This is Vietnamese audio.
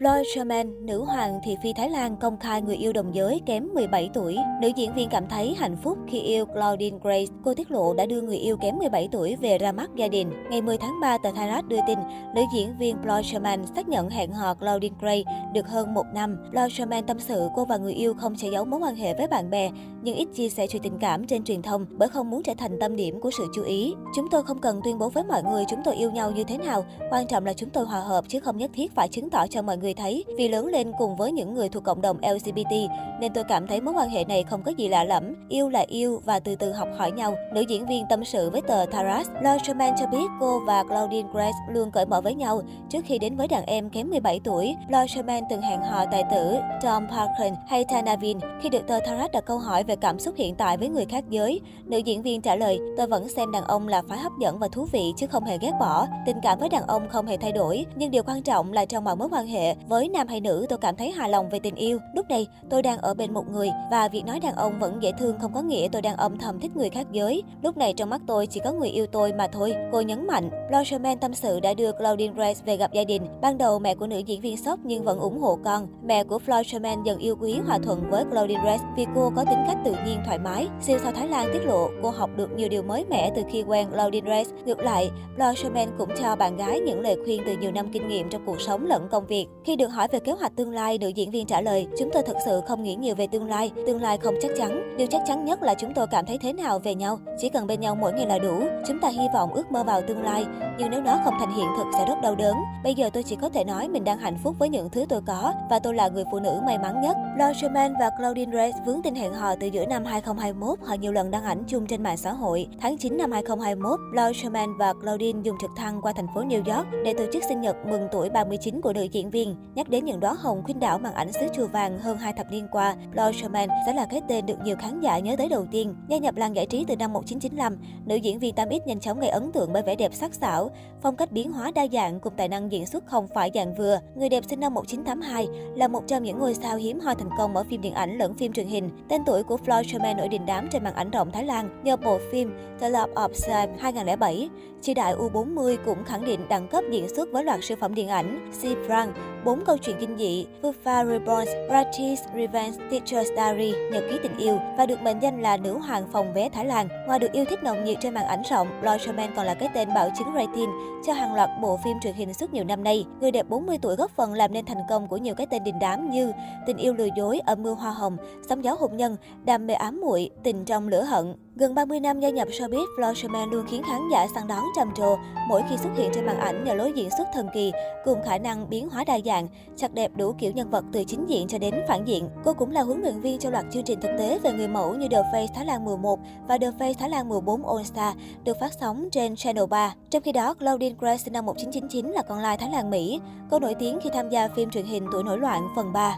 Lloyd Sherman, nữ hoàng thị phi Thái Lan công khai người yêu đồng giới kém 17 tuổi. Nữ diễn viên cảm thấy hạnh phúc khi yêu Claudine Grace. Cô tiết lộ đã đưa người yêu kém 17 tuổi về ra mắt gia đình. Ngày 10 tháng 3, tờ Thailand đưa tin, nữ diễn viên Lloyd Sherman xác nhận hẹn hò Claudine Grace được hơn một năm. Lloyd Sherman tâm sự cô và người yêu không che giấu mối quan hệ với bạn bè, nhưng ít chia sẻ chuyện tình cảm trên truyền thông bởi không muốn trở thành tâm điểm của sự chú ý. Chúng tôi không cần tuyên bố với mọi người chúng tôi yêu nhau như thế nào, quan trọng là chúng tôi hòa hợp chứ không nhất thiết phải chứng tỏ cho mọi người người thấy. Vì lớn lên cùng với những người thuộc cộng đồng LGBT nên tôi cảm thấy mối quan hệ này không có gì lạ lẫm. Yêu là yêu và từ từ học hỏi nhau. Nữ diễn viên tâm sự với tờ Taras, Lloyd Sherman cho biết cô và Claudine Grace luôn cởi mở với nhau. Trước khi đến với đàn em kém 17 tuổi, Lloyd Sherman từng hẹn hò tài tử Tom Parkin hay Tanavin. Khi được tờ Taras đặt câu hỏi về cảm xúc hiện tại với người khác giới, nữ diễn viên trả lời, tôi vẫn xem đàn ông là phải hấp dẫn và thú vị chứ không hề ghét bỏ. Tình cảm với đàn ông không hề thay đổi, nhưng điều quan trọng là trong mọi mối quan hệ, với nam hay nữ, tôi cảm thấy hài lòng về tình yêu. Lúc này, tôi đang ở bên một người và việc nói đàn ông vẫn dễ thương không có nghĩa tôi đang âm thầm thích người khác giới. Lúc này trong mắt tôi chỉ có người yêu tôi mà thôi. Cô nhấn mạnh, Loisherman tâm sự đã đưa Claudine Grace về gặp gia đình. Ban đầu mẹ của nữ diễn viên sốc nhưng vẫn ủng hộ con. Mẹ của Floyd Sherman dần yêu quý hòa thuận với Claudine Grace vì cô có tính cách tự nhiên thoải mái. Siêu sao Thái Lan tiết lộ cô học được nhiều điều mới mẻ từ khi quen Claudine Grace. Ngược lại, Floyd Sherman cũng cho bạn gái những lời khuyên từ nhiều năm kinh nghiệm trong cuộc sống lẫn công việc. Khi được hỏi về kế hoạch tương lai, nữ diễn viên trả lời, chúng tôi thực sự không nghĩ nhiều về tương lai, tương lai không chắc chắn. Điều chắc chắn nhất là chúng tôi cảm thấy thế nào về nhau, chỉ cần bên nhau mỗi ngày là đủ. Chúng ta hy vọng ước mơ vào tương lai, nhưng nếu nó không thành hiện thực sẽ rất đau đớn. Bây giờ tôi chỉ có thể nói mình đang hạnh phúc với những thứ tôi có và tôi là người phụ nữ may mắn nhất. Lo và Claudine Ray vướng tin hẹn hò từ giữa năm 2021, họ nhiều lần đăng ảnh chung trên mạng xã hội. Tháng 9 năm 2021, Lo và Claudine dùng trực thăng qua thành phố New York để tổ chức sinh nhật mừng tuổi 39 của nữ diễn viên. Nhắc đến những đóa hồng khuynh đảo màn ảnh xứ chùa vàng hơn hai thập niên qua, Floyd Sherman sẽ là cái tên được nhiều khán giả nhớ tới đầu tiên. Gia nhập làng giải trí từ năm 1995, nữ diễn viên 8X nhanh chóng gây ấn tượng bởi vẻ đẹp sắc sảo, phong cách biến hóa đa dạng cùng tài năng diễn xuất không phải dạng vừa. Người đẹp sinh năm 1982 là một trong những ngôi sao hiếm hoi thành công ở phim điện ảnh lẫn phim truyền hình. Tên tuổi của Floyd Sherman nổi đình đám trên màn ảnh rộng Thái Lan nhờ bộ phim The Love of Sam 2007. Chi đại U40 cũng khẳng định đẳng cấp diễn xuất với loạt siêu phẩm điện ảnh Si Frank, bốn câu chuyện kinh dị, Fufa Reborn, Rati's Revenge, Teacher's Diary, Nhật ký tình yêu và được mệnh danh là nữ hoàng phòng vé Thái Lan. Ngoài được yêu thích nồng nhiệt trên màn ảnh rộng, Lloyd Sherman còn là cái tên bảo chứng rating cho hàng loạt bộ phim truyền hình suốt nhiều năm nay. Người đẹp 40 tuổi góp phần làm nên thành công của nhiều cái tên đình đám như Tình yêu lừa dối, Âm mưu hoa hồng, Sóng gió hôn nhân, Đam mê ám muội, Tình trong lửa hận. Gần 30 năm gia nhập showbiz, Floyd luôn khiến khán giả săn đón trầm trồ mỗi khi xuất hiện trên màn ảnh nhờ lối diễn xuất thần kỳ cùng khả năng biến hóa đa dạng, chặt đẹp đủ kiểu nhân vật từ chính diện cho đến phản diện. Cô cũng là huấn luyện viên cho loạt chương trình thực tế về người mẫu như The Face Thái Lan mùa 1 và The Face Thái Lan mùa 4 All Star được phát sóng trên Channel 3. Trong khi đó, Claudine Grace sinh năm 1999 là con lai Thái Lan Mỹ. Cô nổi tiếng khi tham gia phim truyền hình Tuổi nổi loạn phần 3.